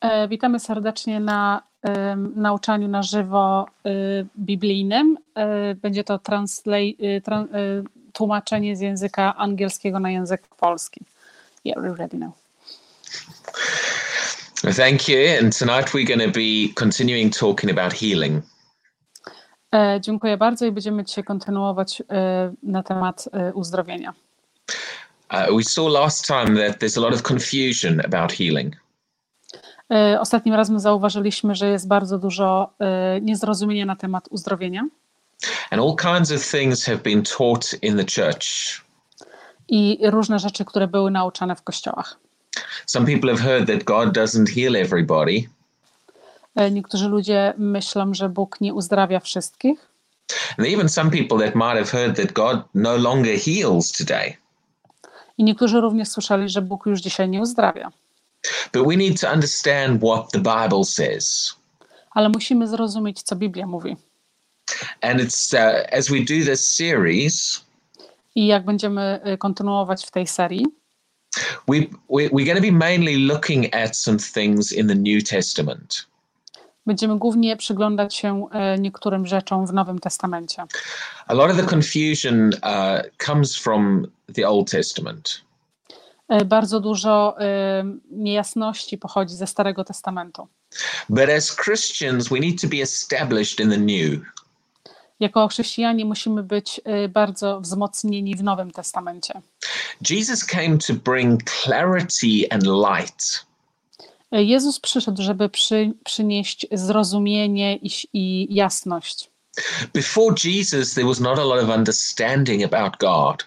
E, Witamy serdecznie na nauczaniu na żywo y, biblijnym. E, Będzie to tłumaczenie z języka angielskiego na język polski. Yeah, we're ready now. Thank you. And tonight we're going to be continuing talking about healing. E, Dziękuję bardzo i będziemy dzisiaj kontynuować na temat uzdrowienia. Uh, we saw last time that there's a lot of confusion about healing. E, Ostatnim razem zauważyliśmy, że jest bardzo dużo y, niezrozumienia na temat uzdrowienia And all kinds of things have been taught in the church. i różne rzeczy, które były nauczane w kościołach. Some people have heard that God doesn't heal everybody. E, Niektórzy ludzie myślą, że Bóg nie uzdrawia wszystkich. And even some people that might have heard that God no longer heals today. I niektórzy również słyszeli, że Bóg już dzisiaj nie uzdrawia. But we need to understand what the Bible says. Ale musimy zrozumieć, co Biblia mówi. And it's uh, as we do this series, I jak będziemy y, kontynuować w tej serii, we, we, we're going to be mainly looking at some things in the New Testament. Będziemy głównie przyglądać się e, niektórym rzeczom w Nowym Testamencie. A lot of the confusion uh, comes from the Old Testament. E, Bardzo dużo e, niejasności pochodzi ze Starego Testamentu. But as Christians, we need to be established in the new. Jako chrześcijanie musimy być bardzo wzmocnieni w Nowym Testamencie. Jesus came to bring clarity and light. Jezus przyszedł, żeby przy, przynieść zrozumienie i, i jasność. Before Jesus, there was not a lot of understanding about God.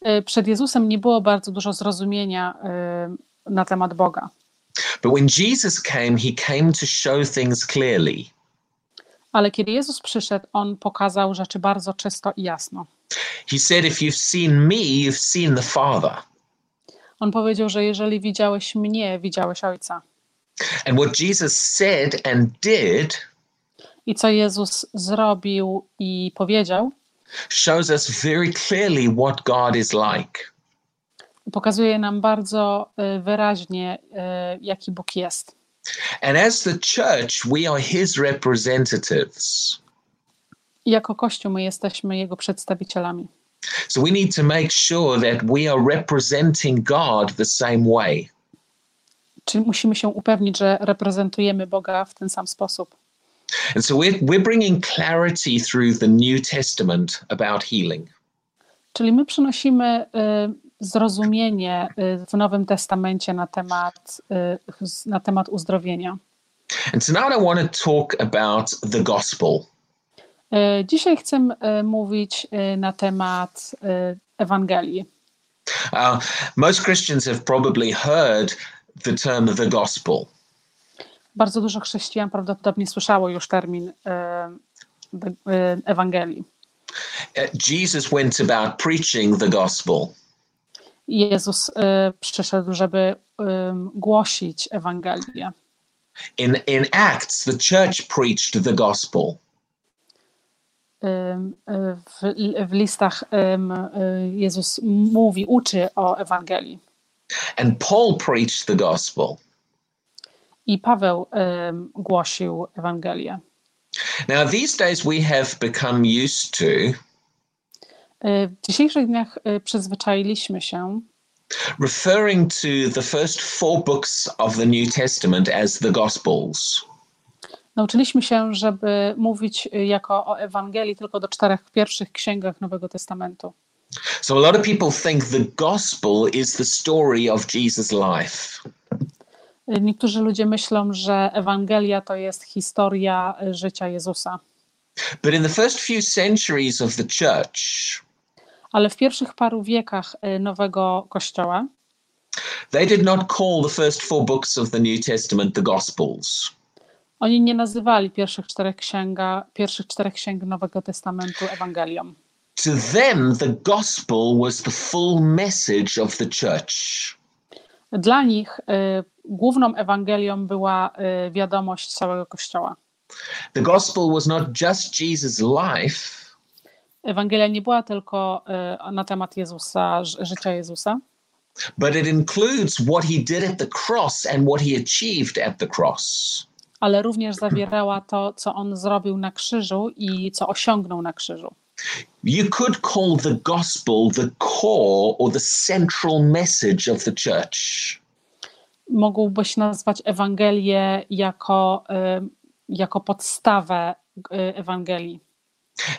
E, Przed Jezusem nie było bardzo dużo zrozumienia e, na temat Boga. But when Jesus came, he came to show things clearly. Ale kiedy Jezus przyszedł, on pokazał rzeczy bardzo czysto i jasno. He said, If you've seen me, you've seen the Father. On powiedział, że jeżeli widziałeś mnie, widziałeś Ojca. And what Jesus said and did I co Jezus zrobił i powiedział, shows us very clearly what God is like. pokazuje nam bardzo y, wyraźnie, y, jaki Bóg jest. And as the church, we are his representatives. I jako Kościół my jesteśmy Jego przedstawicielami. So we need to make sure that we are representing God the same way. Czyli musimy się upewnić, że reprezentujemy Boga w ten sam sposób. And so we're, we're bringing clarity through the New Testament about healing. Czyli my przynosimy y, zrozumienie y, w Nowym Testamencie na temat, y, na temat uzdrowienia. And tonight I want to talk about the gospel. Y, Dzisiaj chcę y, mówić y, na temat Ewangelii. Uh, most Christians have probably heard the term the gospel. Bardzo dużo chrześcijan prawdopodobnie słyszało już termin de- y, Ewangelii. Uh, Jesus went about preaching the gospel. Jezus y, przyszedł, żeby głosić Ewangelię. In, in Acts, the church preached the gospel. Ym, y, W, w listach y, Jezus mówi, uczy o Ewangelii. And Paul preached the gospel. I Paweł głosił Ewangelię. Now, these days we have become used to Y, W dzisiejszych dniach y, przyzwyczailiśmy się referring to the first four books of the New Testament as the Gospels. Nauczyliśmy się, żeby mówić y, jako o Ewangelii tylko do czterech pierwszych księgach Nowego Testamentu. So, a lot of people think the gospel is the story of Jesus' life. Y, Niektórzy ludzie myślą, że Ewangelia to jest historia y, życia Jezusa. But in the first few centuries of the church, Ale w pierwszych paru wiekach Nowego Kościoła they did not call the first four books of the New Testament the Gospels. Oni nie nazywali pierwszych czterech, księga, pierwszych czterech księg Nowego Testamentu Ewangelią. To them, the gospel was the full message of the church. Dla nich y, główną Ewangelią była y, wiadomość całego Kościoła. The gospel was not just Jesus' life, Ewangelia nie była tylko y, na temat Jezusa, życia Jezusa, but it includes what he did at the cross and what he achieved at the cross. Ale również zawierała to, co on zrobił na krzyżu i co osiągnął na krzyżu. You could call the gospel the core or the central message of the church. Mógłbyś nazwać Ewangelię jako, y, jako podstawę y, Ewangelii.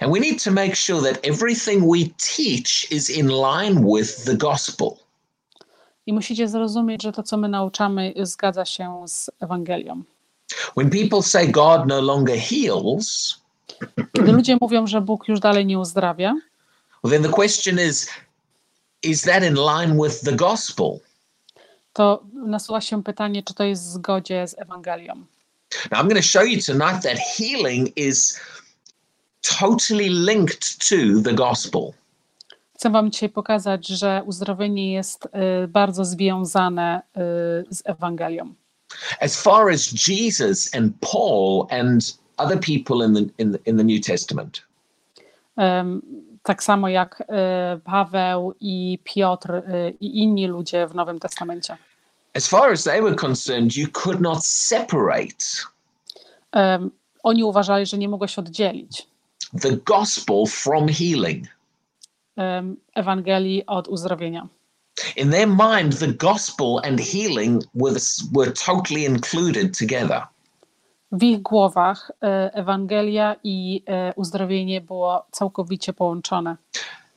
And we need to make sure that everything we teach is in line with the gospel. I musicie zrozumieć, że to, co my nauczamy, zgadza się z Ewangelią. When people say God no longer heals, Kiedy ludzie mówią, że Bóg już dalej nie uzdrawia, well, then the question is is that in line with the gospel? to nasuwa się pytanie, czy to jest w zgodzie z Ewangelią. Now, I'm going to show you tonight that healing is totally linked to the gospel. Chcę Wam dzisiaj pokazać, że uzdrowienie jest y, bardzo związane y, z Ewangelią. As far as Jesus and Paul and other people in the, in the, in the New Testament, Em, Tak samo jak y, Paweł i Piotr y, i inni ludzie w Nowym Testamencie. as far as they were concerned, you could not separate Em, Oni uważali, że nie mogło się oddzielić the gospel from healing. em, Ewangelii od uzdrowienia. In their mind, the gospel and healing were, were totally included together. W ich głowach e, Ewangelia i e, uzdrowienie było całkowicie połączone.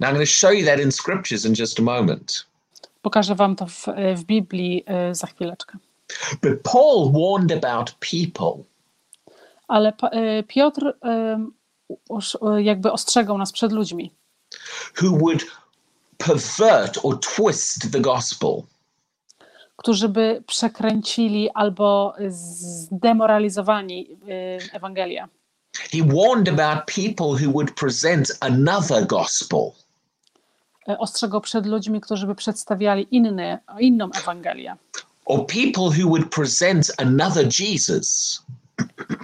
Now, I'm going to show you that in scriptures in just a moment. Pokażę Wam to w, e, w Biblii za chwileczkę. But Paul warned about people. Ale Piotr jakby ostrzegał nas przed ludźmi, who would pervert or twist the gospel. którzy by przekręcili albo zdemoralizowali e, Ewangelię. He warned about people who would present another gospel. E, Ostrzegał przed ludźmi, którzy by przedstawiali inny, inną Ewangelię. Or people who would present another Jesus.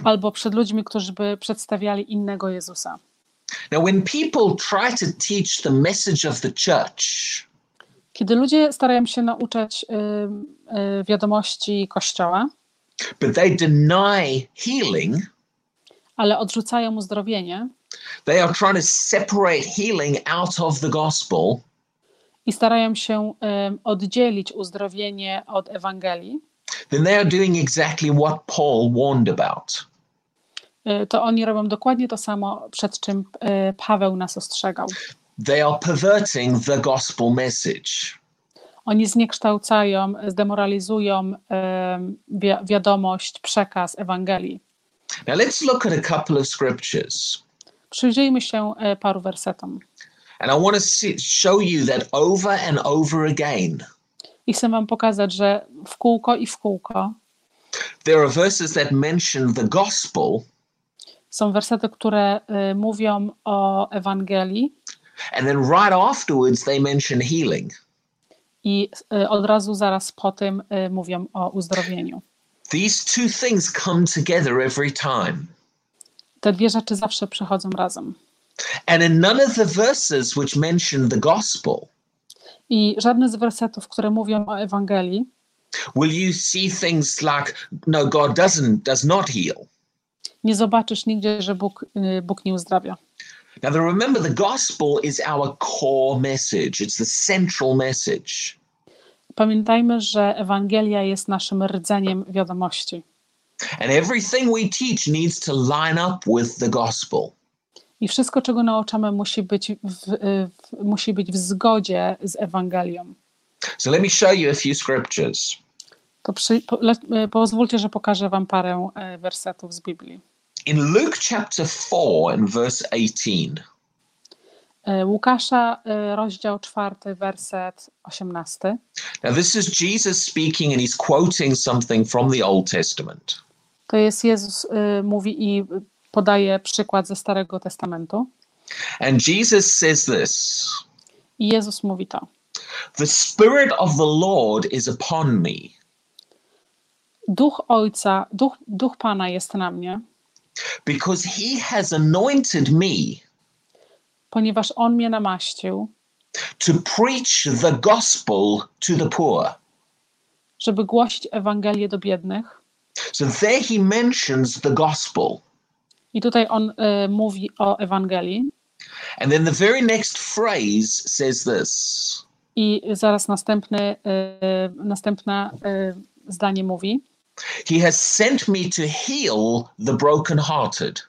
Albo przed ludźmi, którzy by przedstawiali innego Jezusa. Now, when people try to teach the message of the church, Kiedy ludzie starają się nauczać y, y, wiadomości Kościoła, but they deny healing, ale odrzucają uzdrowienie they are trying to separate healing out of the gospel, i starają się y, oddzielić uzdrowienie od Ewangelii, then they are doing exactly what Paul warned about. Y, to oni robią dokładnie to samo, przed czym y, Paweł nas ostrzegał. They are perverting the gospel message. Oni zniekształcają, zdemoralizują y, wi- wiadomość, przekaz Ewangelii. Now, let's look at a couple of scriptures. Przyjrzyjmy się paru wersetom. And I want to see, show you that over and over again, I chcę wam pokazać, że w kółko i w kółko there are verses that mention the gospel, są wersety, które y, mówią o Ewangelii and then right afterwards, they mention healing. i y, od razu zaraz po tym y, mówią o uzdrowieniu. These two things come together every time. Te dwie rzeczy zawsze przychodzą razem. And in none of the verses which mention the gospel I żadne z wersetów, które mówią o Ewangelii, will you see things like, no, God doesn't, does not heal. Nie zobaczysz nigdzie, że Bóg, y, Bóg nie uzdrawia. Now, remember, the gospel is our core message, it's the central message. Pamiętajmy, że Ewangelia jest naszym rdzeniem wiadomości. And everything we teach needs to line up with the gospel. I wszystko, czego nauczamy, musi być w, w, musi być w zgodzie z Ewangelią. So let me show you a few scriptures. To przy, po, le, y, pozwólcie, że pokażę Wam parę y, wersetów z Biblii. In Luke chapter 4 and verse 18, Y, Łukasza, y, rozdział 4, werset 18. now this is Jesus speaking and he's quoting something from the Old Testament. To jest Jezus y, mówi i podaje przykład ze Starego Testamentu. And Jesus says this I Jezus mówi to. The Spirit of the Lord is upon me Duch Ojca, duch, duch Pana jest na mnie, because he has anointed me ponieważ On mnie namaścił, to preach the gospel to the poor. żeby głosić Ewangelię do biednych. So there he mentions the gospel. I tutaj on y, mówi o Ewangelii. And then the very next phrase says this I zaraz następny, y, następne y, zdanie mówi: He has sent me to heal the brokenhearted,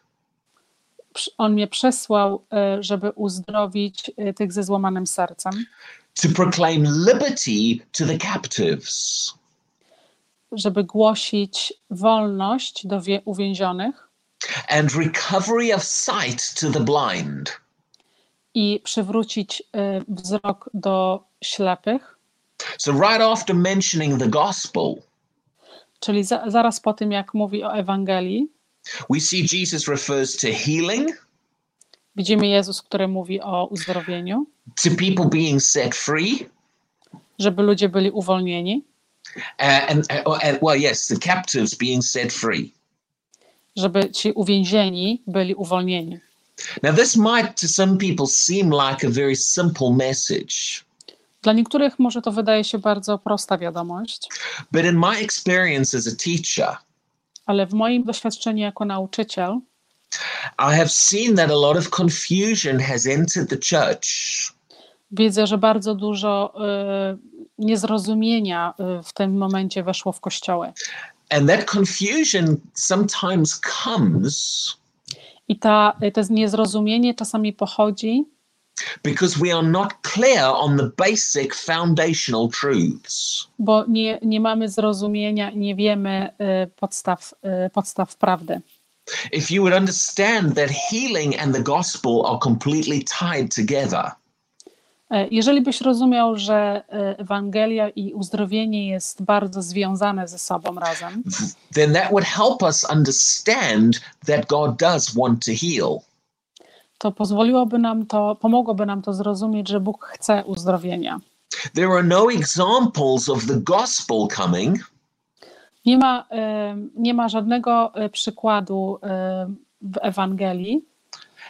On mnie przesłał, y, żeby uzdrowić y, tych ze złamanym sercem, to proclaim liberty to the captives, żeby głosić wolność do uwięzionych. And recovery of sight to the blind, i przywrócić y, wzrok do ślepych. So, right after mentioning the gospel, Czyli za, zaraz po tym, jak mówi o Ewangelii, we see Jesus refers to healing, widzimy Jezus, który mówi o uzdrowieniu, to people being set free, żeby ludzie byli uwolnieni, uh, and, uh, and, well, yes, the captives being set free. żeby ci uwięzieni byli uwolnieni. Now, this might to some people seem like a very simple message, Dla niektórych może to wydaje się bardzo prosta wiadomość, but in my experience as a teacher, ale w moim doświadczeniu jako nauczyciel I have seen that a lot of confusion has entered the church. widzę, że bardzo dużo y, niezrozumienia y, w tym momencie weszło w kościoły. And that confusion sometimes comes I ta, to niezrozumienie czasami pochodzi, because we are not clear on the basic foundational truths. bo nie, nie mamy zrozumienia nie wiemy y, podstaw, y, podstaw prawdy. If you would understand that healing and the gospel are completely tied together, E, Jeżeli byś rozumiał, że e, Ewangelia i uzdrowienie jest bardzo związane ze sobą razem, then that would help us understand that God does want to heal. To pozwoliłoby nam to, pomogłoby nam to zrozumieć, że Bóg chce uzdrowienia. There are no examples of the gospel coming Nie ma, e, nie ma żadnego e, przykładu e, w Ewangelii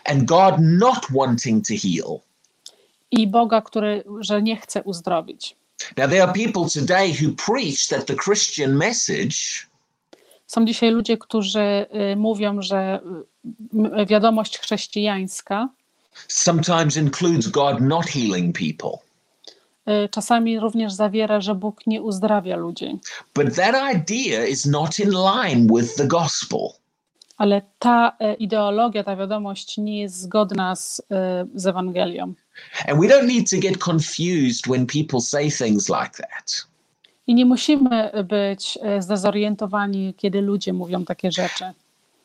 and God not wanting to heal. i Boga, który, że nie chce uzdrowić. Now, there are people today who preach that the Christian message Są dzisiaj ludzie, którzy e, mówią, że m, wiadomość chrześcijańska sometimes includes God not healing people. e, czasami również zawiera, że Bóg nie uzdrawia ludzi. But that idea is not in line with the gospel. Ale ta e, ideologia, ta wiadomość nie jest zgodna z, e, z Ewangelią. And we don't need to get confused when people say things like that. I nie musimy być e, zdezorientowani, kiedy ludzie mówią takie rzeczy.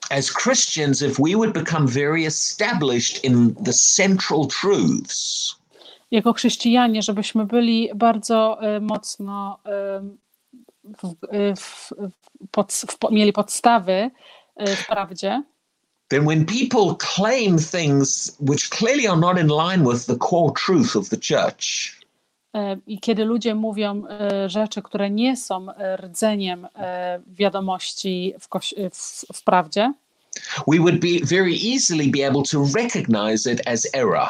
As Christians, if we would become very established in the central truths, Jako chrześcijanie, żebyśmy byli bardzo e, mocno e, w, w, pod, w, mieli podstawy w prawdzie, then when people claim things which clearly are not in line with the core truth of the church, i kiedy ludzie mówią e, rzeczy, które nie są e, rdzeniem e, wiadomości w, w, w prawdzie, we would be very easily be able to recognize it as error.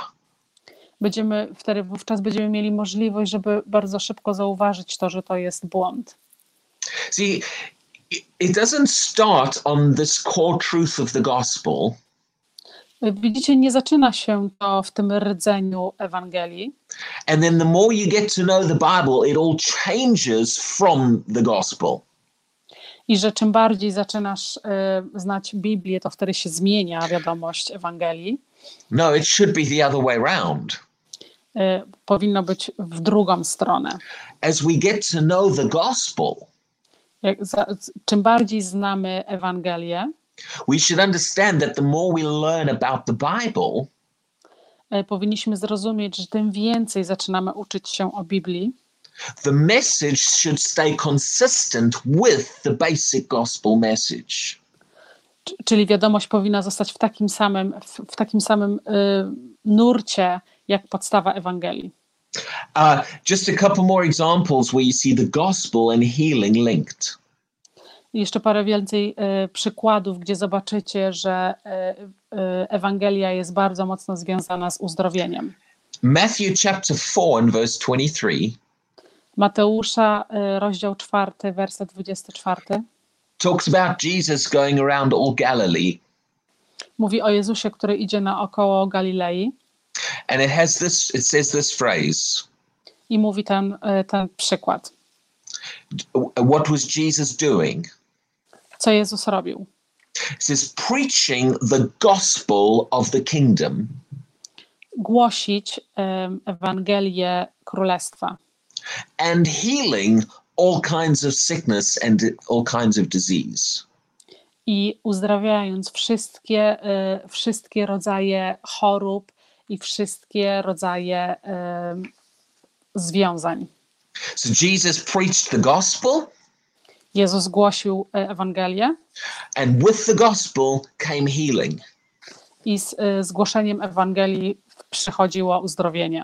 będziemy wtedy wówczas będziemy mieli możliwość, żeby bardzo szybko zauważyć to, że to jest błąd. See, it doesn't start on this core truth of the gospel. Widzicie, nie zaczyna się to w tym rdzeniu Ewangelii, And then the more you get to know the Bible, it all changes from the gospel. i że czym bardziej zaczynasz e, znać Biblię, to wtedy się zmienia wiadomość Ewangelii. No, it should be the other way around. E, powinno być w drugą stronę. As we get to know the gospel, Jak, za, czym bardziej znamy Ewangelię, we should understand that the more we learn about the Bible, e, powinniśmy zrozumieć, że tym więcej zaczynamy uczyć się o Biblii, the message should stay consistent with the basic gospel message. czyli wiadomość powinna zostać w takim samym, w, takim samym e, nurcie, jak podstawa Ewangelii. Uh, just a couple more examples where you see the gospel and healing linked. Jeszcze parę więcej e, przykładów, gdzie zobaczycie, że e, e, Ewangelia jest bardzo mocno związana z uzdrowieniem. Matthew chapter 4 and verse 23 Mateusza, rozdział 4, werset 24, talks about Jesus going around all Galilee. mówi o Jezusie, który idzie naokoło Galilei And it has this, it says this phrase i mówi ten, ten przykład. What was Jesus doing? Co Jezus robił? It says, preaching the gospel of the kingdom Głosić em, Ewangelię Królestwa and healing all kinds of sickness and all kinds of disease. i uzdrawiając wszystkie, y, wszystkie rodzaje chorób i wszystkie rodzaje em, związań. So Jesus preached the gospel, Jezus głosił e, Ewangelię and with the gospel came healing. i z y, zgłoszeniem Ewangelii przychodziło uzdrowienie.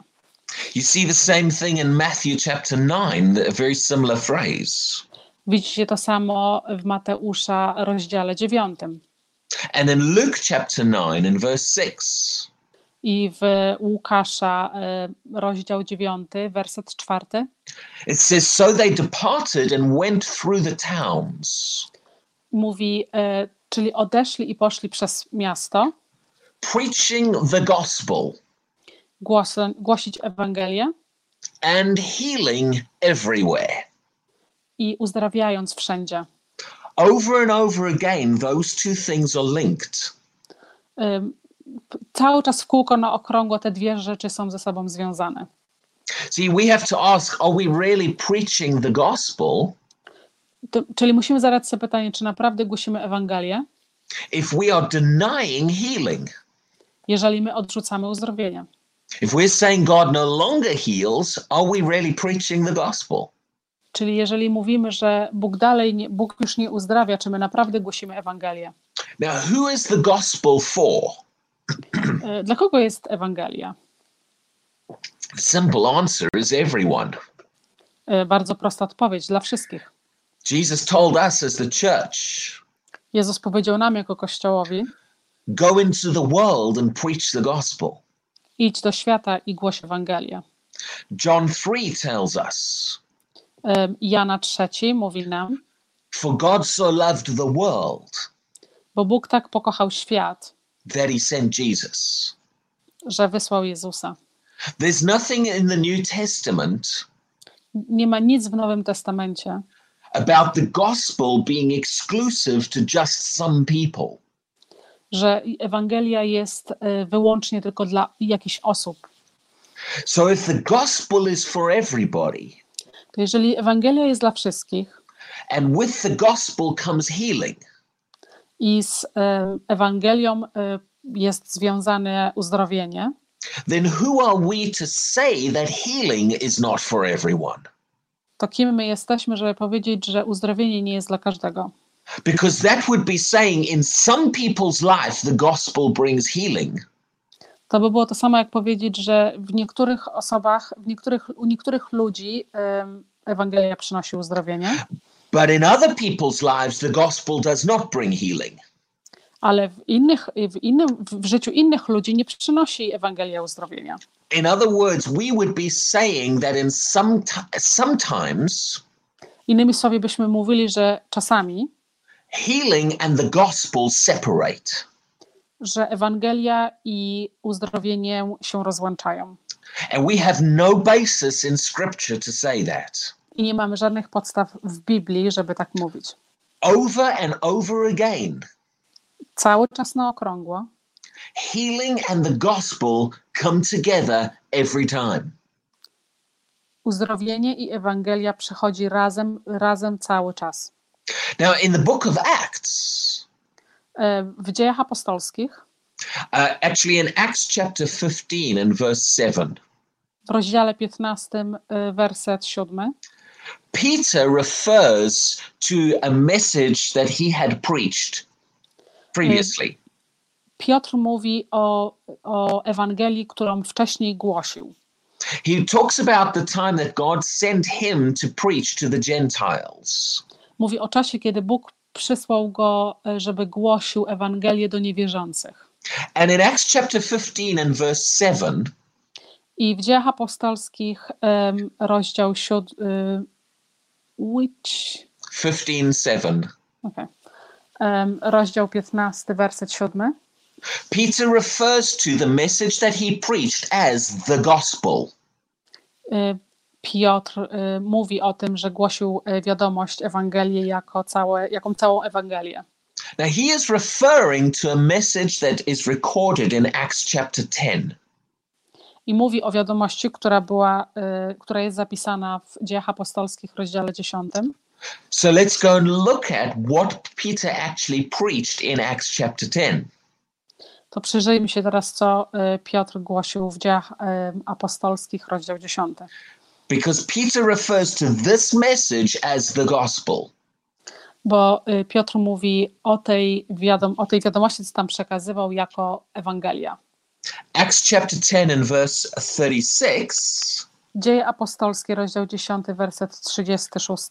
You see the same thing in Matthew chapter 9, a very similar phrase. Widzicie to samo w Mateusza rozdziale 9 And in Luke chapter 9 and verse 6, i w Łukasza y, rozdział 9, werset 4. it says, So they departed and went through the towns, Mówi, y, czyli odeszli i poszli przez miasto, preaching the gospel głos, głosić Ewangelię and healing everywhere. i uzdrawiając wszędzie. Over and over again, those two things are linked. Cały czas w kółko na okrągło te dwie rzeczy są ze sobą związane. See, we have to ask are we really preaching the gospel To, czyli musimy zadać sobie pytanie, czy naprawdę głosimy Ewangelię, if we are denying healing? jeżeli my odrzucamy uzdrowienie. If we're saying God no longer heals, are we really preaching the gospel? Czyli jeżeli mówimy, że Bóg dalej, nie, Bóg już nie uzdrawia, czy my naprawdę głosimy Ewangelię? Now, who is the gospel for? Y, Dla kogo jest Ewangelia? The simple answer is everyone. Y, Bardzo prosta odpowiedź, dla wszystkich. Jesus told us as the church Jezus powiedział nam jako Kościołowi, go into the world and preach the gospel. idź do świata i głoś Ewangelię. John 3 tells us, Y, Jana trzeci mówi nam, For God so loved the world bo Bóg tak pokochał świat, that he sent Jesus. że wysłał Jezusa. There's nothing in the New Testament Nie ma nic w Nowym Testamencie, about the gospel being exclusive to just some people. że Ewangelia jest y, wyłącznie tylko dla jakichś osób. So if the gospel is for everybody, To jeżeli Ewangelia jest dla wszystkich and with the gospel comes healing, i z y, Ewangelią y, jest związane uzdrowienie, then who are we to say that healing is not for everyone? to kim my jesteśmy, żeby powiedzieć, że uzdrowienie nie jest dla każdego? Because that would be saying in some people's life the gospel brings healing, To by było to samo, jak powiedzieć, że w niektórych osobach, w niektórych, u niektórych ludzi em, Ewangelia przynosi uzdrowienie, but in other people's lives the gospel does not bring healing. ale w, innych, w, innym, w życiu innych ludzi nie przynosi Ewangelia uzdrowienia. In other words, we would be saying that in some ti- sometimes Innymi słowy byśmy mówili, że czasami, healing and the gospel separate. że Ewangelia i uzdrowienie się rozłączają. And we have no basis in scripture to say that. I nie mamy żadnych podstaw w Biblii, żeby tak mówić. Over and over again, Cały czas na okrągło healing and the gospel come together every time. uzdrowienie i Ewangelia przychodzi razem, razem cały czas. Now, in the book of Acts, E, W dziejach apostolskich, uh, actually in Acts chapter 15 and verse 7, w rozdziale 15, e, werset 7, Peter refers to a message that he had preached previously. Piotr mówi o, o Ewangelii, którą wcześniej głosił. He talks about the time that God sent him to preach to the Gentiles. Mówi o czasie, kiedy Bóg przysłał go, e, żeby głosił Ewangelię do niewierzących. And in Acts chapter 15 and verse 7 i w Dziejach Apostolskich um, rozdział 7, y, which... 15:7. Okay. Em, rozdział 15, werset 7. Peter refers to the message that he preached as the gospel. Y, Piotr y, mówi o tym, że głosił y, wiadomość Ewangelię jako całe, jaką całą Ewangelię. Now he is referring to a message that is recorded in Acts chapter 10. I mówi o wiadomości, która, była, y, która jest zapisana w Dziejach Apostolskich, rozdziale 10. So let's go and look at what Peter actually preached in Acts chapter 10. To przyjrzyjmy się teraz, co y, Piotr głosił w Dziejach y, Apostolskich, rozdział 10. Because Peter refers to this message as the gospel. Bo Piotr mówi o tej, wiadom, o tej wiadomości, co tam przekazywał, jako Ewangelia. Acts chapter 10 and verse 36, Dzieje Apostolskie, rozdział 10, werset 36.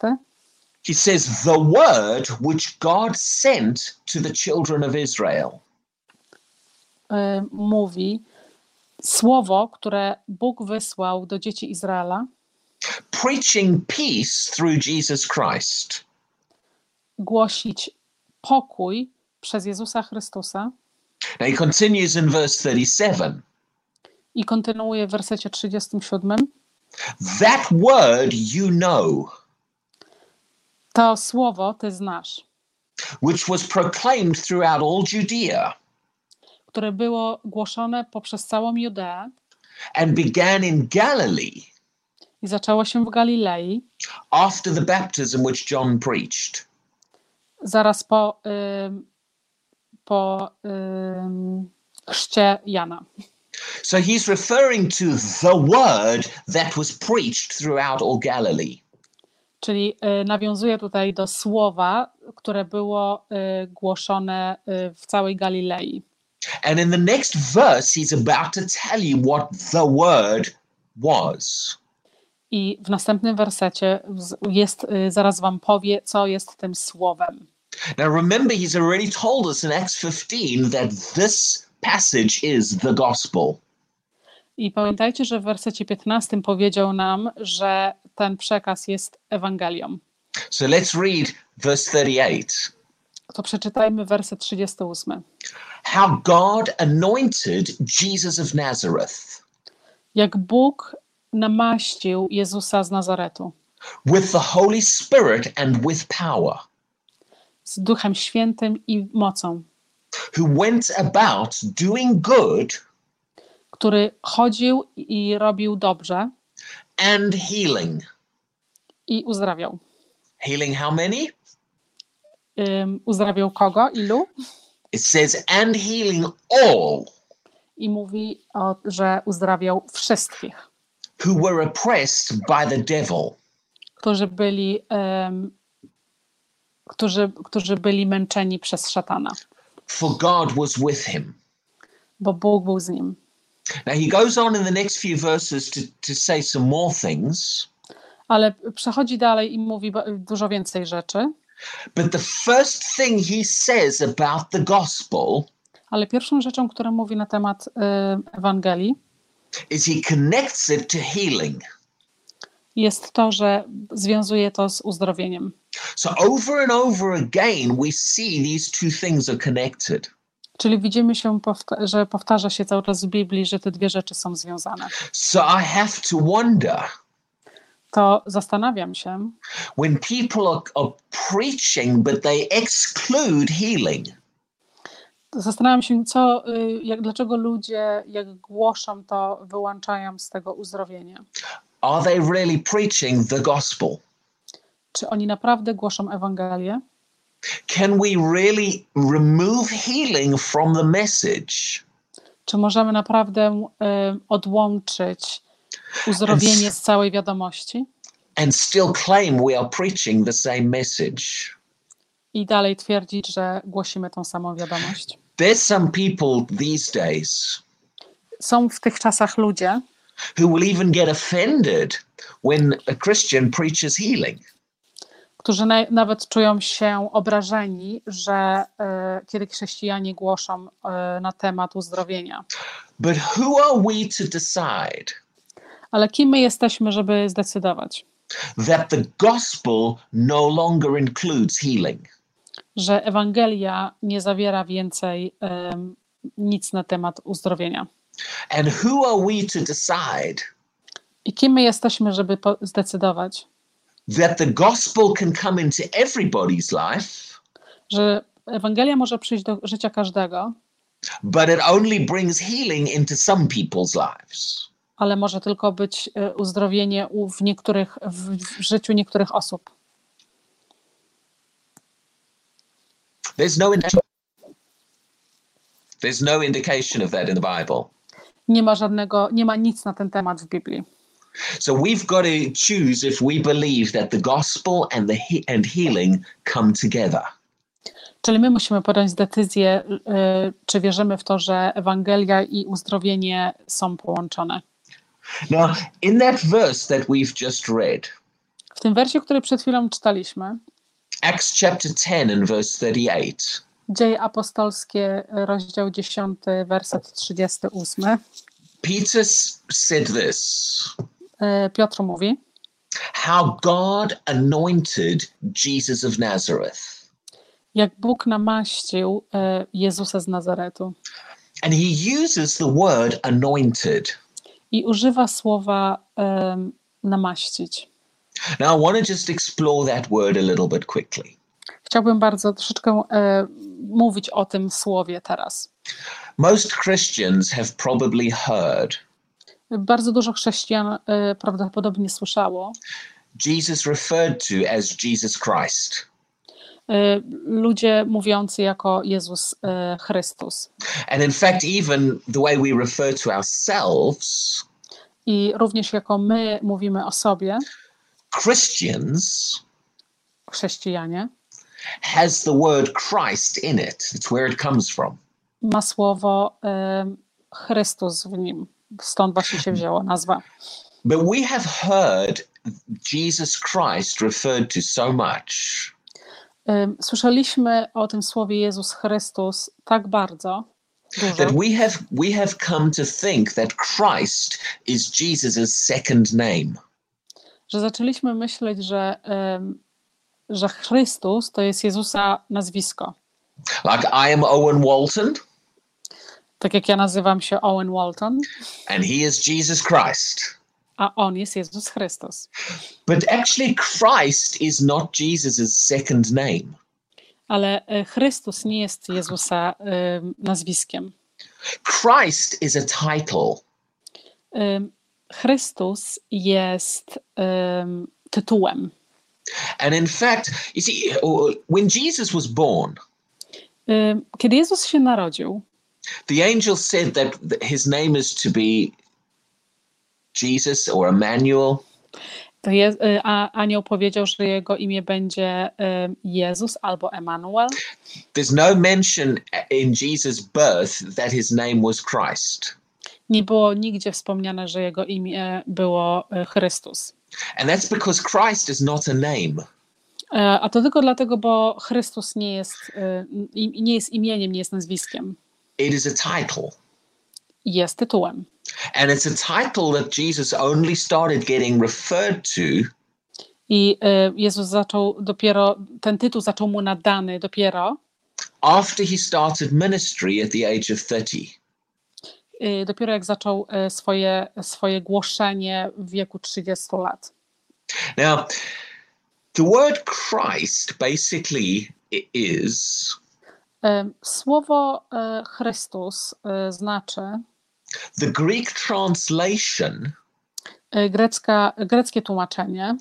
he says, The word which God sent to the children of Israel. y, mówi słowo, które Bóg wysłał do dzieci Izraela, preaching peace through Jesus Christ. głosić pokój przez Jezusa Chrystusa Now he continues in verse 37 i kontynuuje w wersecie 37. that word you know, To słowo ty znasz, which was proclaimed throughout all Judea które było głoszone poprzez całą Judeę and began in Galilee i zaczęło się w Galilei after the baptism which John preached. zaraz po, ym, po chrzcie Jana. So he's referring to the word that was preached throughout all Galilee. Czyli y, nawiązuje tutaj do słowa, które było y, głoszone y, w całej Galilei. And in the next verse, he's about to tell you what the word was. I w następnym wersecie jest, zaraz wam powie, co jest tym słowem. Now, remember, he's already told us in Acts 15 that this passage is the gospel. I pamiętajcie, że w wersecie 15 powiedział nam, że ten przekaz jest Ewangelią. So let's read verse 38. To przeczytajmy werset 38. How God anointed Jesus of Nazareth Jak Bóg namaścił Jezusa z Nazaretu with the Holy Spirit and with power, z Duchem Świętym i mocą, who went about doing good który chodził i robił dobrze and healing. i uzdrawiał. Healing how many? Ym, uzdrawiał kogo? Ilu? It says, and healing all I mówi, o, że uzdrawiał wszystkich, who were oppressed by the devil, którzy byli, ym, którzy, którzy byli męczeni przez szatana, for God was with him. bo Bóg był z nim. Now he goes on in the next few verses to, to say some more things, Ale przechodzi dalej i mówi dużo więcej rzeczy. but the first thing he says about the gospel Ale pierwszą rzeczą, którą mówi na temat y, Ewangelii, is he connects it to healing. jest to, że związuje to z uzdrowieniem. So over and over again, we see these two things are connected. Czyli widzimy się, powta- że powtarza się cały czas w Biblii, że te dwie rzeczy są związane. So I have to wonder To zastanawiam się, when people are, are preaching, but they exclude healing. zastanawiam się, co, y, jak, dlaczego ludzie, jak głoszą, to wyłączają z tego uzdrowienie. Are they really preaching the gospel? Czy oni naprawdę głoszą Ewangelię? Can we really remove healing from the message Czy możemy naprawdę y, odłączyć uzdrowienie z całej wiadomości and still claim we are preaching the same message? i dalej twierdzić, że głosimy tą samą wiadomość? There's some people these days Są w tych czasach ludzie, who will even get offended when a Christian preaches healing. Którzy na, nawet czują się obrażeni, że e, kiedy chrześcijanie głoszą e, na temat uzdrowienia. But who are we to decide Ale kim my jesteśmy, żeby zdecydować, that the gospel no longer includes healing? że Ewangelia nie zawiera więcej nic na temat uzdrowienia? And who are we to decide I kim my jesteśmy, żeby zdecydować, that the gospel can come into everybody's life, że Ewangelia może przyjść do życia każdego, but it only brings healing into some people's lives? ale może tylko być e, uzdrowienie w niektórych, w, życiu niektórych osób. There's no. There's no indication of that in the Bible. Nie ma żadnego, nie ma nic na ten temat w Biblii. So we've got to choose if we believe that the gospel and the he- and healing come together. Czyli my musimy podjąć decyzję, e, czy wierzymy w to, że Ewangelia i uzdrowienie są połączone. Now, in that verse that we've just read, W tym wersie, który przed chwilą czytaliśmy, Acts chapter 10 and verse 38, Dzieje apostolskie, rozdział 10, werset 38. Peter said this Piotr mówi, How God anointed Jesus of Nazareth. jak Bóg namaścił e, Jezusa z Nazaretu And he uses the word anointed. i używa słowa em, namaścić. Now, I want to just explore that word a little bit quickly. Chciałbym bardzo troszeczkę e, mówić o tym słowie teraz. Most Christians have probably heard Bardzo dużo chrześcijan e, prawdopodobnie słyszało Jesus referred to as Jesus Christ. e, ludzie mówiący jako Jezus e, Chrystus. And in fact, even the way we refer to ourselves, I również jako my mówimy o sobie, Christians, chrześcijanie, has the word Christ in it. It's where it comes from. ma słowo em, Chrystus w nim. Stąd właśnie się wzięła nazwa. But we have heard Jesus Christ referred to so much Słyszeliśmy o tym słowie Jezus Chrystus tak bardzo dużo, that we have we have come to think that Christ is Jesus' second name. że zaczęliśmy myśleć, że, że Chrystus to jest Jezusa nazwisko. Like I am Owen Walton Tak jak ja nazywam się Owen Walton, and he is Jesus Christ. a on jest Jezus Chrystus. But actually Christ is not Jesus' second name. Ale e, Chrystus nie jest Jezusa em, nazwiskiem. Christ is a title. Em, Chrystus jest em, tytułem. And in fact, you see, when Jesus was born, Kiedy Jezus się narodził, the angel said that th- his name is to be Jesus or Emmanuel. to je, y, a anioł powiedział, że jego imię będzie em, Jezus albo Emanuel. There's no mention in Jesus' birth that his name was Christ. Nie było nigdzie wspomniane, że jego imię było e, Chrystus. And that's because Christ is not a name. E, A to tylko dlatego, bo Chrystus nie jest, nie jest imieniem, nie jest nazwiskiem. It is a title. Jest tytułem. And it's a title that Jesus only started getting referred to I e, Jezus zaczął dopiero, ten tytuł zaczął mu nadany dopiero, after he started ministry at the age of 30. e, dopiero jak zaczął e, swoje, swoje głoszenie w wieku 30 lat. Now, the word Christ basically is Słowo e, Chrystus e, znaczy the Greek translation e, grecka, greckie tłumaczenie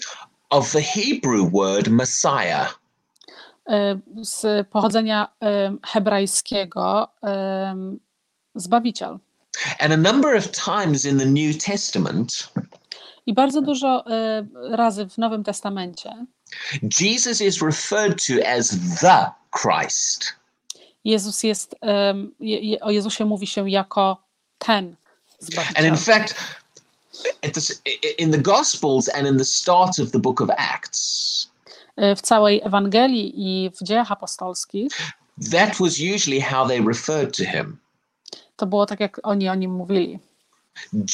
of the Hebrew word Messiah. e, z pochodzenia e, hebrajskiego e, zbawiciel. And a number of times in the New Testament, I bardzo dużo e, razy w Nowym Testamencie Jesus is referred to as the Christ. Jezus jest, o Jezusie mówi się jako ten And zbawiciel. in fact, in the Gospels and in the start of the book of Acts, E, W całej Ewangelii i w dziejach apostolskich that was usually how they referred to him. to było tak, jak oni o nim mówili.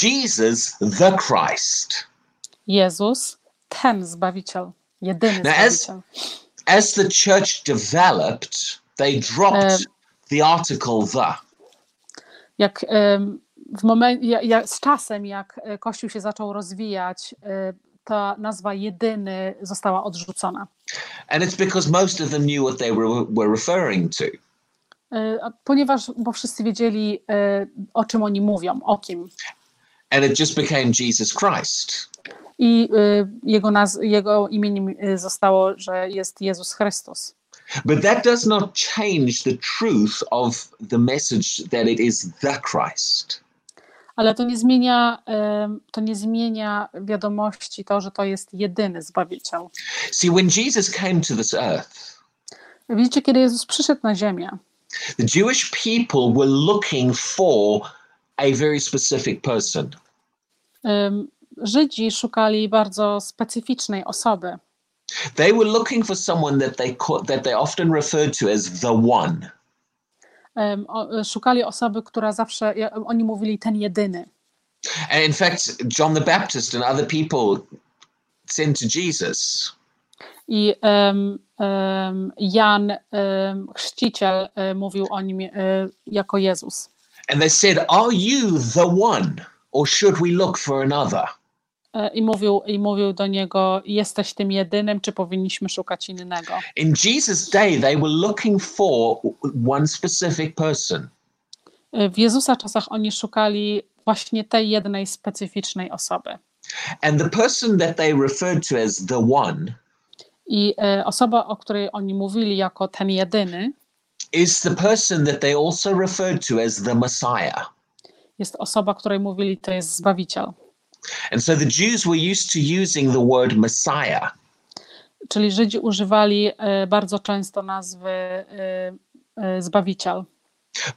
Jesus the Christ. Jezus, ten Zbawiciel, jedyny Now, as- Zbawiciel. As the church developed, they dropped the article the. Jak w momencie, ja, ja, z czasem, jak e, Kościół się zaczął rozwijać, e, ta nazwa jedyny została odrzucona. And it's because most of them knew what they were, were referring to. E, Ponieważ, bo wszyscy wiedzieli, o czym oni mówią, o kim. And it just became Jesus Christ. I jego, naz- jego imieniem zostało, że jest Jezus Chrystus. But that does not change the truth of the message that it is the Christ. Ale to nie zmienia, to nie zmienia wiadomości to, że to jest jedyny Zbawiciel. See, when Jesus came to this earth, Widzicie, kiedy Jezus przyszedł na ziemię, the Jewish people were looking for a very specific person. Żydzi szukali bardzo specyficznej osoby. They were looking for someone that they call, that they often referred to as the one. O- Szukali osoby, która zawsze, oni mówili ten jedyny. And in fact, John the Baptist and other people sent to Jesus. I em, em, Jan, em, chrzciciel, mówił o nim jako Jezus. And they said, Are you the one? Or should we look for another? E, I mówił, I mówił do niego: Jesteś tym jedynym, czy powinniśmy szukać innego? In Jesus' day, they were looking for one specific person. E, W Jezusa czasach oni szukali właśnie tej jednej specyficznej osoby. And the person that they referred to as the one I e, osoba, o której oni mówili jako ten jedyny, is the person that they also referred to as the Messiah. jest osoba, której mówili, to jest Zbawiciel. And so the Jews were used to using the word Messiah. Czyli Żydzi używali e, bardzo często nazwy e, e, Zbawiciel.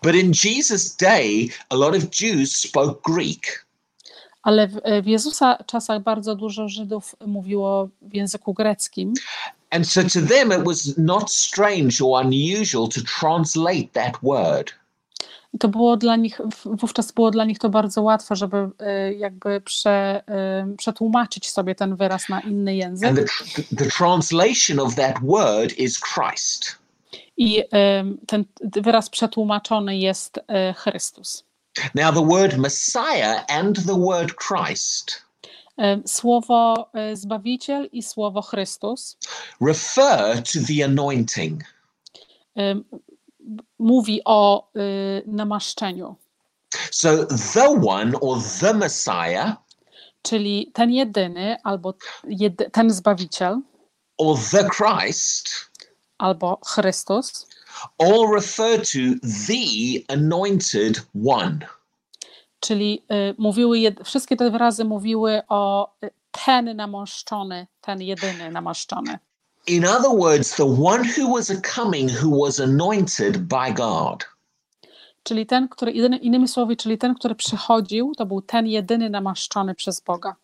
But in Jesus' day, a lot of Jews spoke Greek. Ale w, w Jezusa czasach bardzo dużo Żydów mówiło w języku greckim. And so to them, it was not strange or unusual to translate that word. I to było dla nich, wówczas było dla nich to bardzo łatwe, żeby e, jakby prze, e, przetłumaczyć sobie ten wyraz na inny And język. the, tr- the translation of that word is Christ. I em, ten wyraz przetłumaczony jest Chrystus. Now, the word Messiah and the word Christ Słowo Zbawiciel i słowo Chrystus refer to the anointing. Mówi o y, namaszczeniu, So, the one or the Messiah czyli ten jedyny albo jedy, ten Zbawiciel or the Christ albo Chrystus all refer to the anointed one. Czyli y, mówiły, jed- wszystkie te wyrazy mówiły o y, ten namaszczony, ten jedyny namaszczony. In other words, the one who was a coming who was anointed by God. Czyli ten, który, innymi słowy, czyli ten, który przychodził, to był ten jedyny namaszczony przez Boga.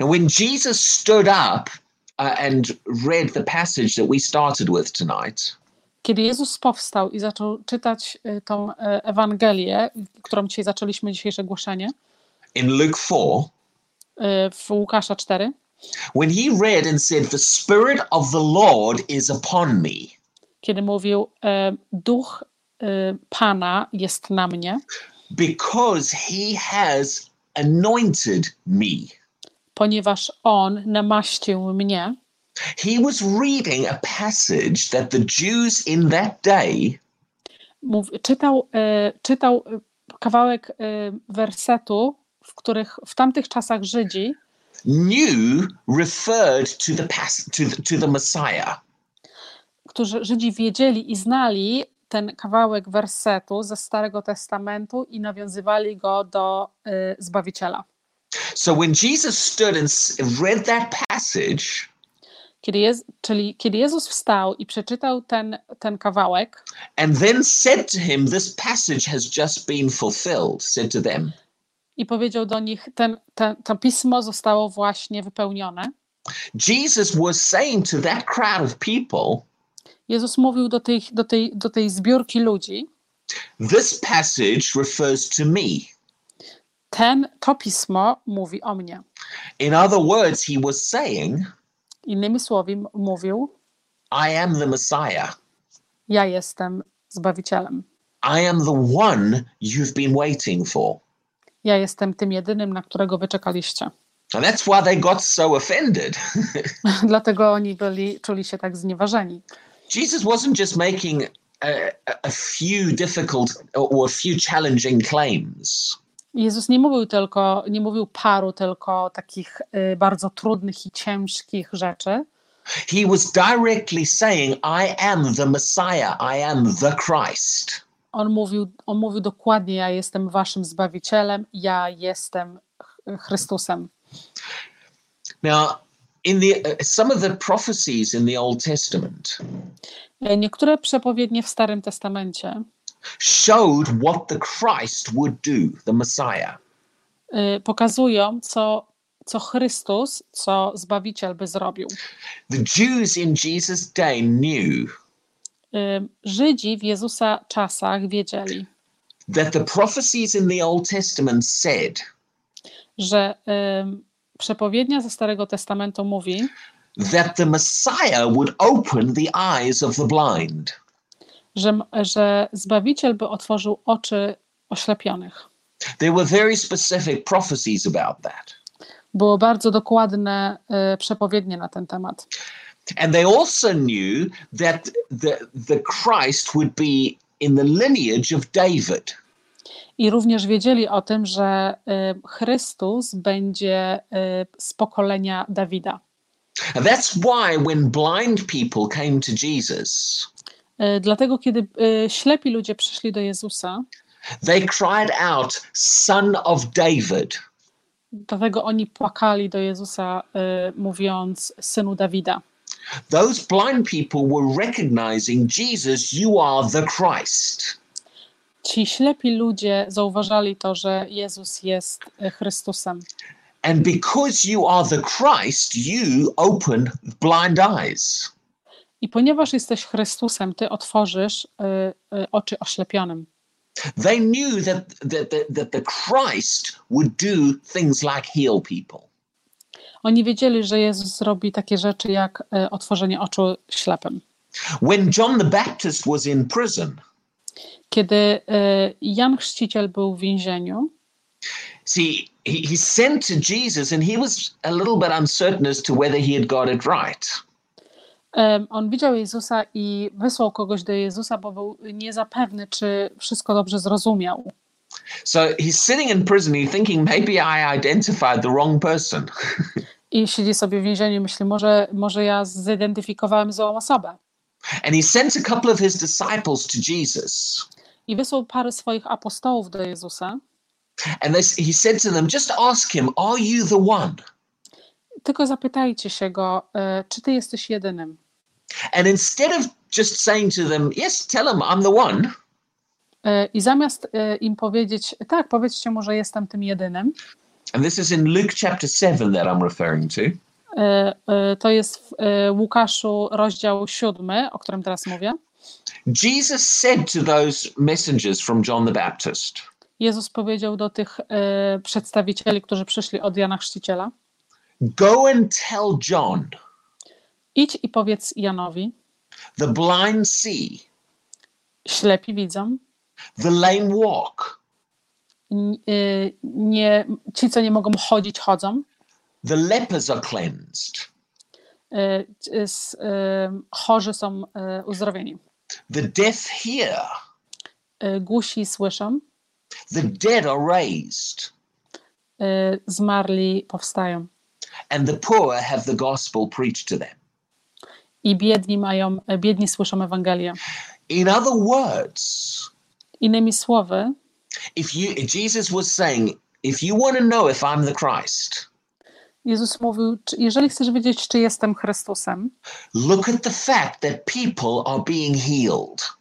And when Jesus stood up uh, and read the passage that we started with tonight, Kiedy Jezus powstał i zaczął czytać y, tą y, Ewangelię, którą dzisiaj zaczęliśmy dzisiejsze głoszenie, in Luke 4, y, w Łukasza 4, when he read and said, The Spirit of the Lord is upon me, kiedy mówił: e, Duch y, Pana jest na mnie, because he has anointed me. ponieważ On namaścił mnie. He was reading a passage that the Jews in that day Mów, czytał, e, czytał e, kawałek e, wersetu, w których w tamtych czasach Żydzi knew referred to the pass to the, to the Messiah. którzy Żydzi wiedzieli i znali ten kawałek wersetu ze Starego Testamentu i nawiązywali go do y, Zbawiciela. So when Jesus stood and read that passage, Kiedy Jez, czyli kiedy Jezus wstał i przeczytał ten, ten kawałek and then said to him, This passage has just been fulfilled, said to them, i powiedział do nich, ten, ten, to pismo zostało właśnie wypełnione, Jesus was saying to that crowd of people, Jezus mówił do tej, do tej, do tej zbiórki ludzi, This passage refers to me. ten, to pismo mówi o mnie. In other words, he was saying, Innymi słowy mówił, I am the Messiah. ja jestem Zbawicielem. I am the one you've been waiting for. Ja jestem tym jedynym, na którego wy czekaliście. And that's why they got so offended. Dlatego oni byli, czuli się tak znieważeni. Jesus wasn't just making a, a- a few difficult or a few challenging claims. Jezus nie mówił tylko, nie mówił paru tylko takich y, bardzo trudnych i ciężkich rzeczy. He was directly saying, I am the Messiah, I am the Christ. On mówił, on mówił dokładnie: Ja jestem waszym zbawicielem, ja jestem Ch- Chrystusem. Now, in the some of the prophecies in the Old Testament E, Niektóre przepowiednie w Starym Testamencie showed what the Christ would do, the Messiah. y, pokazują, co, co Chrystus, co Zbawiciel by zrobił. The Jews in Jesus' day knew Żydzi w Jezusa czasach wiedzieli, that the prophecies in the Old Testament said że ym, przepowiednia ze Starego Testamentu mówi, that the Messiah would open the eyes of the blind. że, że Zbawiciel by otworzył oczy oślepionych. There were very specific prophecies about that. Było bardzo dokładne y, przepowiednie na ten temat. And they also knew that the, the Christ would be in the lineage of David. I również wiedzieli o tym, że y, Chrystus będzie y, z pokolenia Dawida. And that's why when blind people came to Jesus, Y, Dlatego, kiedy ślepi ludzie przyszli do Jezusa, they cried out, Son of David. dlatego oni płakali do Jezusa, mówiąc synu Dawida. Those blind people were recognizing Jesus, you are the Christ. Ci ślepi ludzie zauważali to, że Jezus jest y, Chrystusem. And because you are the Christ, you open blind eyes. I ponieważ jesteś Chrystusem, ty otworzysz y, y, oczy oślepionym. They knew that, that, that, that the Christ would do things like heal people. Oni wiedzieli, że Jezus zrobi takie rzeczy jak y, otworzenie oczu ślepym. When John the Baptist was in prison, Kiedy y, Jan Chrzciciel był w więzieniu, see, he, he sent to Jesus and he was a little bit uncertain as to whether he had got it right. on widział Jezusa i wysłał kogoś do Jezusa, bo był niezapewny, czy wszystko dobrze zrozumiał. So he's sitting in prison, he's thinking, maybe I identified the wrong person. I siedzi sobie w więzieniu myśli, może, może ja zidentyfikowałem złą osobę. And he sent a couple of his disciples to Jesus. I wysłał parę swoich apostołów do Jezusa. And they, he said to them, just ask him, are you the one? Tylko zapytajcie się go, czy ty jesteś jedynym. And instead of just saying to them, yes, tell him I'm the one, I zamiast e, im powiedzieć, tak, powiedzcie mu, że jestem tym jedynym, and this is in Luke chapter 7 that I'm referring to, e, e, to jest w e, Łukaszu rozdział siódmy, o którym teraz mówię. Jesus said to those messengers from John the Baptist, Jezus powiedział do tych e, przedstawicieli, którzy przyszli od Jana Chrzciciela, Go and tell John, idź i powiedz Janowi, the blind see, ślepi widzą, the lame walk, e, nie, ci, co nie mogą chodzić, chodzą, the lepers are cleansed, s- e, chorzy są uzdrowieni, the deaf hear, głusi słyszą, the dead are raised, zmarli powstają. And the poor have the gospel preached to them. i biedni mają, biedni słyszą Ewangelię. In other words, Innymi słowy, if you Jesus was saying, if you want to know if I'm the Christ, Jezus mówił, jeżeli chcesz wiedzieć, czy jestem Chrystusem, look at the fact that people are being healed.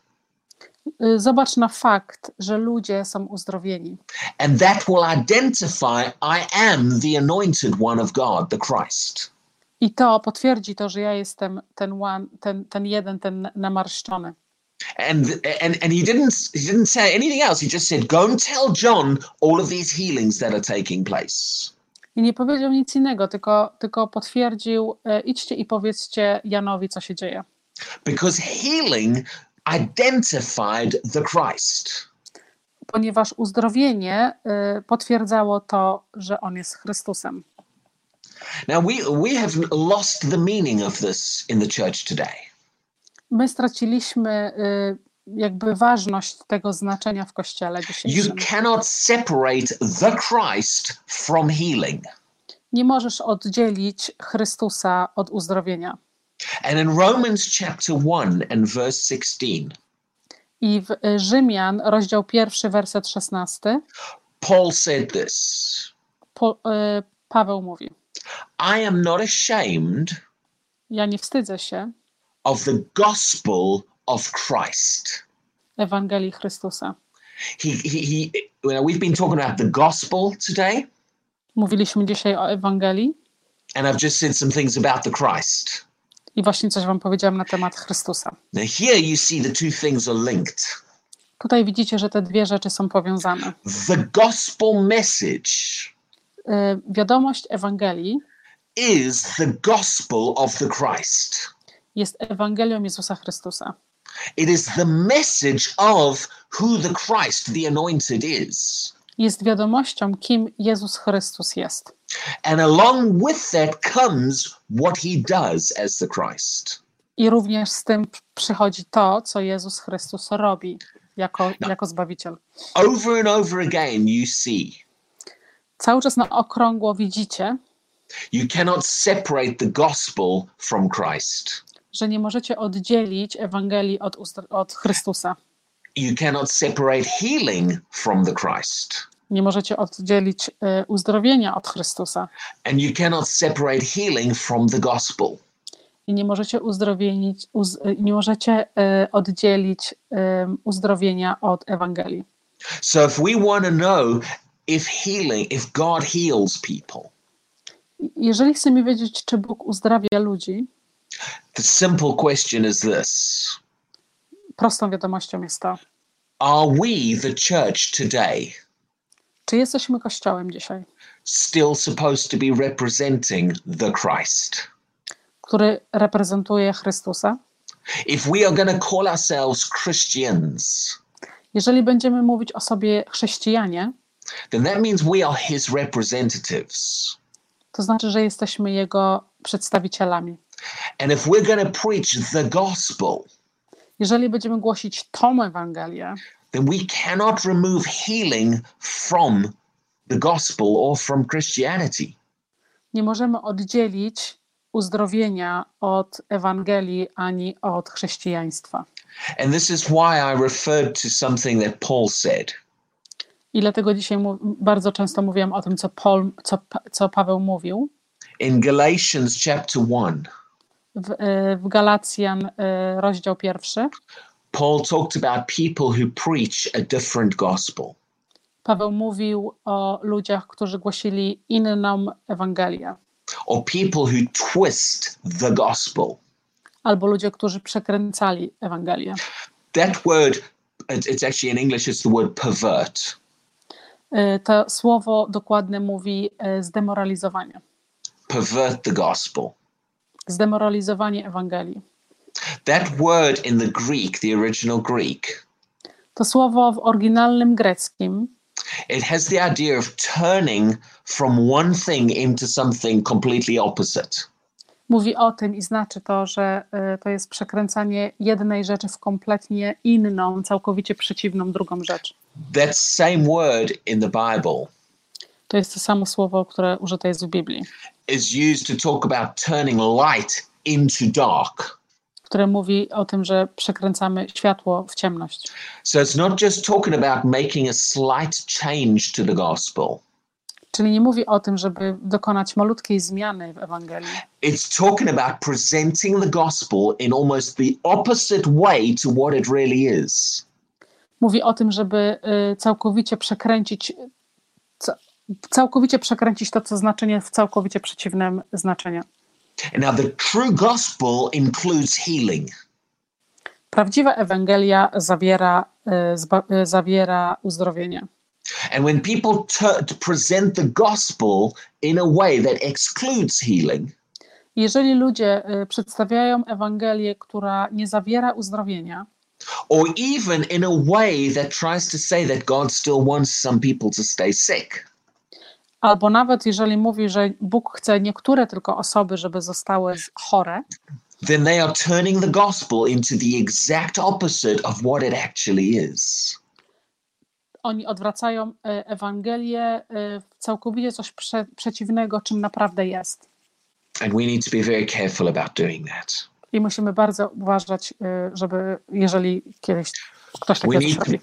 y, zobacz na fakt, że ludzie są uzdrowieni. And that will identify I am the anointed one of God, the Christ. I to potwierdzi to, że ja jestem ten, one, ten, ten jeden, ten namarszczony. And, and and he didn't he didn't say anything else. He just said, "Go and tell John all of these healings that are taking place." I nie powiedział nic innego, tylko, tylko potwierdził, e, idźcie i powiedzcie Janowi, co się dzieje. Because healing identified the Christ. Ponieważ uzdrowienie e, potwierdzało to, że On jest Chrystusem. Now we we have lost the meaning of this in the church today. My straciliśmy e, jakby ważność tego znaczenia w Kościele You dzisiejszym. cannot separate the Christ from healing. Nie możesz oddzielić Chrystusa od uzdrowienia. And in Romans chapter 1 and verse 16, I w e, Rzymian, rozdział pierwszy, werset 16, Paul said this po, e, Paweł mówi: I am not ashamed Ja nie wstydzę się of the gospel of Christ. Ewangelii Chrystusa. He, he, he you know, we've been talking about the gospel today, Mówiliśmy dzisiaj o Ewangelii and I've just said some things about the Christ. i właśnie coś Wam powiedziałam na temat Chrystusa. Now, here you see the two things are linked. Tutaj widzicie, że te dwie rzeczy są powiązane. The gospel message E, Wiadomość Ewangelii is the gospel of the Christ. Jest Ewangelią Jezusa Chrystusa. It is the message of who the Christ, the anointed, is. Jest wiadomością, kim Jezus Chrystus jest. And along with that comes what he does as the Christ. I również z tym przychodzi to, co Jezus Chrystus robi jako, jako Zbawiciel. Over and over again, you see Cały czas na okrągło widzicie, you cannot separate the gospel from Christ. Że nie możecie oddzielić Ewangelii od, od Chrystusa. You cannot separate healing from the Christ. Nie możecie oddzielić e, uzdrowienia od Chrystusa. And you cannot separate healing from the gospel. I nie możecie uzdrowienić, uz, e, nie możecie e, oddzielić uzdrowienia od Ewangelii. So if we want to know if healing, if God heals people, Jeżeli chcemy wiedzieć, czy Bóg uzdrawia ludzi, the simple question is this prostą wiadomością jest to, Are we, the church today, czy jesteśmy Kościołem dzisiaj, still supposed to be representing the Christ? który reprezentuje Chrystusa? If we are going to call ourselves Christians, Jeżeli będziemy mówić o sobie chrześcijanie, then that means we are his representatives. to znaczy, że jesteśmy Jego przedstawicielami. And if we're going to preach the gospel, Jeżeli będziemy głosić tą Ewangelię, then we cannot remove healing from the gospel or from Christianity. nie możemy oddzielić uzdrowienia od Ewangelii ani od chrześcijaństwa. And this is why I referred to something that Paul said. I dlatego dzisiaj bardzo często mówiłam o tym, co, Paul, co, co Paweł mówił In Galatians chapter 1, w, e, w Galacjan e, rozdział pierwszy. Paul talked about people who preach a different gospel. Paweł mówił o ludziach, którzy głosili inną Ewangelię, or people who twist the gospel. albo ludzie, którzy przekręcali Ewangelię. That word, it- it's actually in English, it's the word pervert. E, To słowo dokładne mówi zdemoralizowanie. Pervert the gospel. Zdemoralizowanie Ewangelii. That word in the Greek, the original Greek, To słowo w oryginalnym greckim it has the idea of turning from one thing into something completely opposite. mówi o tym i znaczy to, że e, to jest przekręcanie jednej rzeczy w kompletnie inną, całkowicie przeciwną drugą rzecz. That same word in the Bible To jest to samo słowo, które użyte jest w Biblii, is used to talk about turning light into dark. które mówi o tym, że przekręcamy światło w ciemność. So it's not just talking about making a slight change to the gospel. Czyli nie mówi o tym, żeby dokonać malutkiej zmiany w Ewangelii. it's talking about presenting the gospel in almost the opposite way to what it really is. Mówi o tym, żeby y, całkowicie przekręcić całkowicie przekręcić to, co znaczenie w całkowicie przeciwnym znaczeniu. Now, the true gospel includes healing. prawdziwa Ewangelia zawiera, zba, e, zawiera uzdrowienie. And when people present the gospel in a way that excludes healing, Jeżeli ludzie e, przedstawiają Ewangelię, która nie zawiera uzdrowienia, or even in a way that tries to say that God still wants some people to stay sick, albo nawet jeżeli mówi, że Bóg chce niektóre tylko osoby, żeby zostały chore, then they are turning the gospel into the exact opposite of what it actually is. oni odwracają e, Ewangelię e, w całkowicie coś prze, przeciwnego, czym naprawdę jest. And we need to be very careful about doing that. I musimy bardzo uważać, e, żeby jeżeli kiedyś ktoś We takiego need, robi.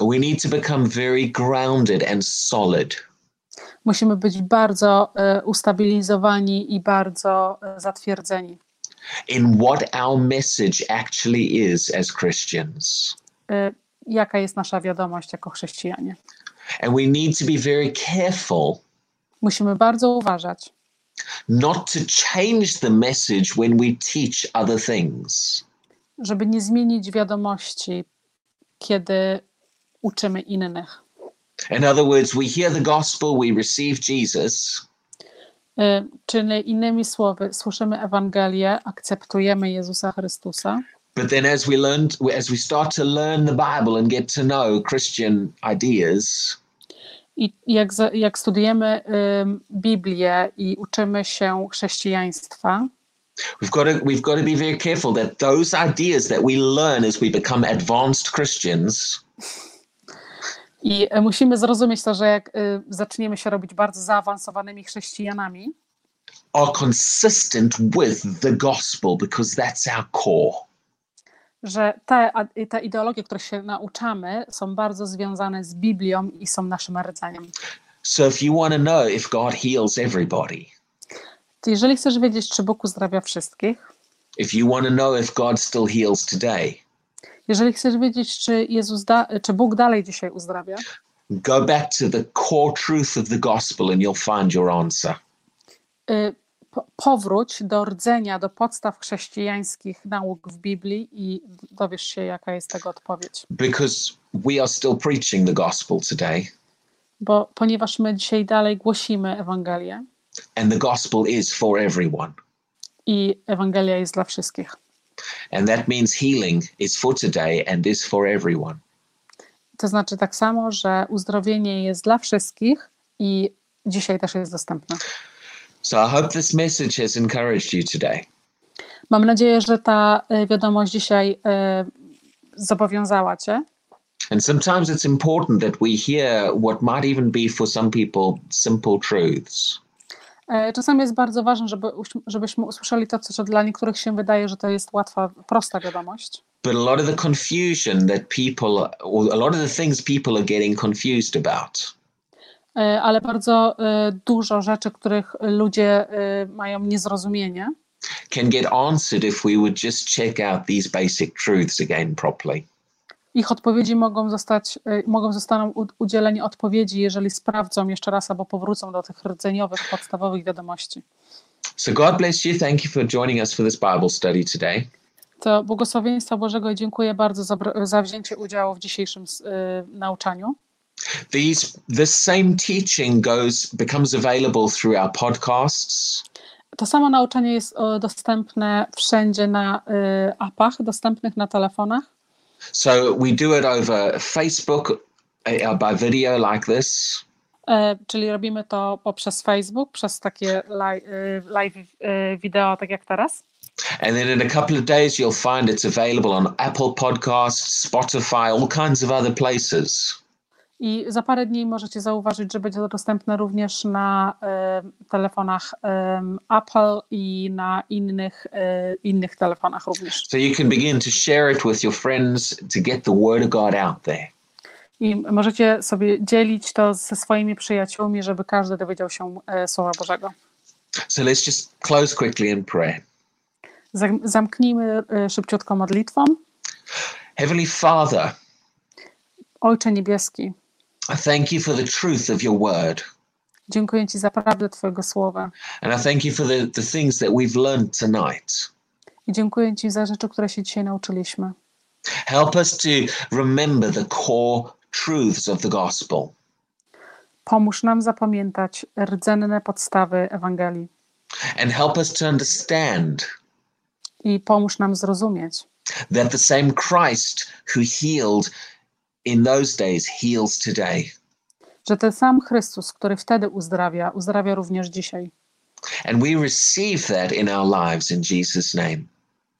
we need to become very grounded and solid Musimy być bardzo e, ustabilizowani i bardzo e, zatwierdzeni. in what our message actually is as Christians. E, Jaka jest nasza wiadomość jako chrześcijanie? And we need to be very careful Musimy bardzo uważać, not to change the message when we teach other things. żeby nie zmienić wiadomości, kiedy uczymy innych. In other words, we hear the gospel, we receive Jesus, E, Czyli innymi słowy, słyszymy Ewangelię, akceptujemy Jezusa Chrystusa, but then as we learn, as we start to learn the Bible and get to know Christian ideas, i jak, jak studujemy ym, Biblię i uczymy się chrześcijaństwa, we've got to we've got to be very careful that those ideas that we learn as we become advanced Christians i e, musimy zrozumieć to, że jak y, zaczniemy się robić bardzo zaawansowanymi chrześcijanami, are consistent with the gospel because that's our core. że te, te ideologie, których się nauczamy, są bardzo związane z Biblią i są naszym rdzeniem. So if you want to know if God heals everybody, To jeżeli chcesz wiedzieć, czy Bóg uzdrawia wszystkich, if you want to know if God still heals today, jeżeli chcesz wiedzieć, czy, Jezus da, czy Bóg dalej dzisiaj uzdrawia, go back to the core truth of the gospel and you'll find your answer. y, po- powróć do rdzenia, do podstaw chrześcijańskich nauk w Biblii i dowiesz się, jaka jest tego odpowiedź. Because we are still preaching the gospel today, Bo ponieważ my dzisiaj dalej głosimy Ewangelię and the gospel is for everyone. i Ewangelia jest dla wszystkich. And that means healing is for today and is for everyone. To znaczy tak samo, że uzdrowienie jest dla wszystkich i dzisiaj też jest dostępne. So I hope this message has encouraged you today. Mam nadzieję, że ta y, wiadomość dzisiaj y, zobowiązała Cię. And sometimes it's important that we hear what might even be for some people simple truths. E, Czasami jest bardzo ważne, żeby, żebyśmy usłyszeli to, co dla niektórych się wydaje, że to jest łatwa, prosta wiadomość. But a lot of the confusion that people, a lot of the things people are getting confused about, E, ale bardzo e, dużo rzeczy, których ludzie mają niezrozumienie, can get answered if we would just check out these basic truths again properly. Ich odpowiedzi mogą zostać, e, mogą zostaną udzieleni odpowiedzi, jeżeli sprawdzą jeszcze raz albo powrócą do tych rdzeniowych, podstawowych wiadomości. So God bless you. Thank you for joining us for this Bible study today. To błogosławieństwa Bożego i dziękuję bardzo za, za wzięcie udziału w dzisiejszym e, nauczaniu. These this same teaching goes becomes available through our podcasts. To samo nauczanie jest dostępne wszędzie na e, apach, dostępnych na telefonach. So we do it over Facebook uh, by video like this. E, czyli robimy to poprzez Facebook, przez takie live, live wideo, tak jak teraz. And then in a couple of days, you'll find it's available on Apple Podcasts, Spotify, all kinds of other places. I za parę dni możecie zauważyć, że będzie to dostępne również na e, telefonach em, Apple i na innych, e, innych telefonach również. So you can begin to share it with your friends to get the Word of God out there. I możecie sobie dzielić to ze swoimi przyjaciółmi, żeby każdy dowiedział się e, Słowa Bożego. So let's just close quickly in prayer. Zam- Zamknijmy e, szybciutko modlitwą. Heavenly Father, Ojcze Niebieski, I thank you for the truth of your Word. dziękuję Ci za prawdę Twojego Słowa And I thank you for the, the things that we've learned tonight. i dziękuję Ci za rzeczy, które się dzisiaj nauczyliśmy. Help us to remember the core truths of the gospel. Pomóż nam zapamiętać rdzenne podstawy Ewangelii And help us to understand i pomóż nam zrozumieć, that the same Christ who healed in those days heals today. że ten sam Chrystus, który wtedy uzdrawia, uzdrawia również dzisiaj. And we receive that in our lives in Jesus' name.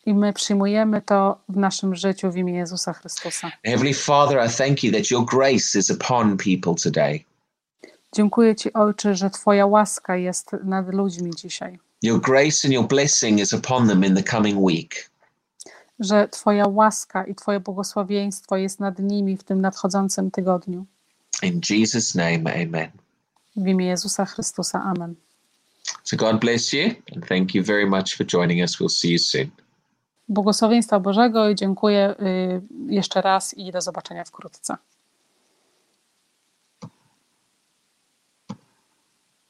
I my przyjmujemy to w naszym życiu w imię Jezusa Chrystusa. Heavenly Father, I thank you that your grace is upon people today. Dziękuję Ci, Ojcze, że Twoja łaska jest nad ludźmi dzisiaj, Your grace and your blessing is upon them in the coming week. Że Twoja łaska i Twoje błogosławieństwo jest nad nimi w tym nadchodzącym tygodniu. In Jesus' name, amen. W imię Jezusa Chrystusa. Amen. So God bless you and thank you very much for joining us. We'll see you soon. Błogosławieństwa Bożego i dziękuję y, jeszcze raz i do zobaczenia wkrótce.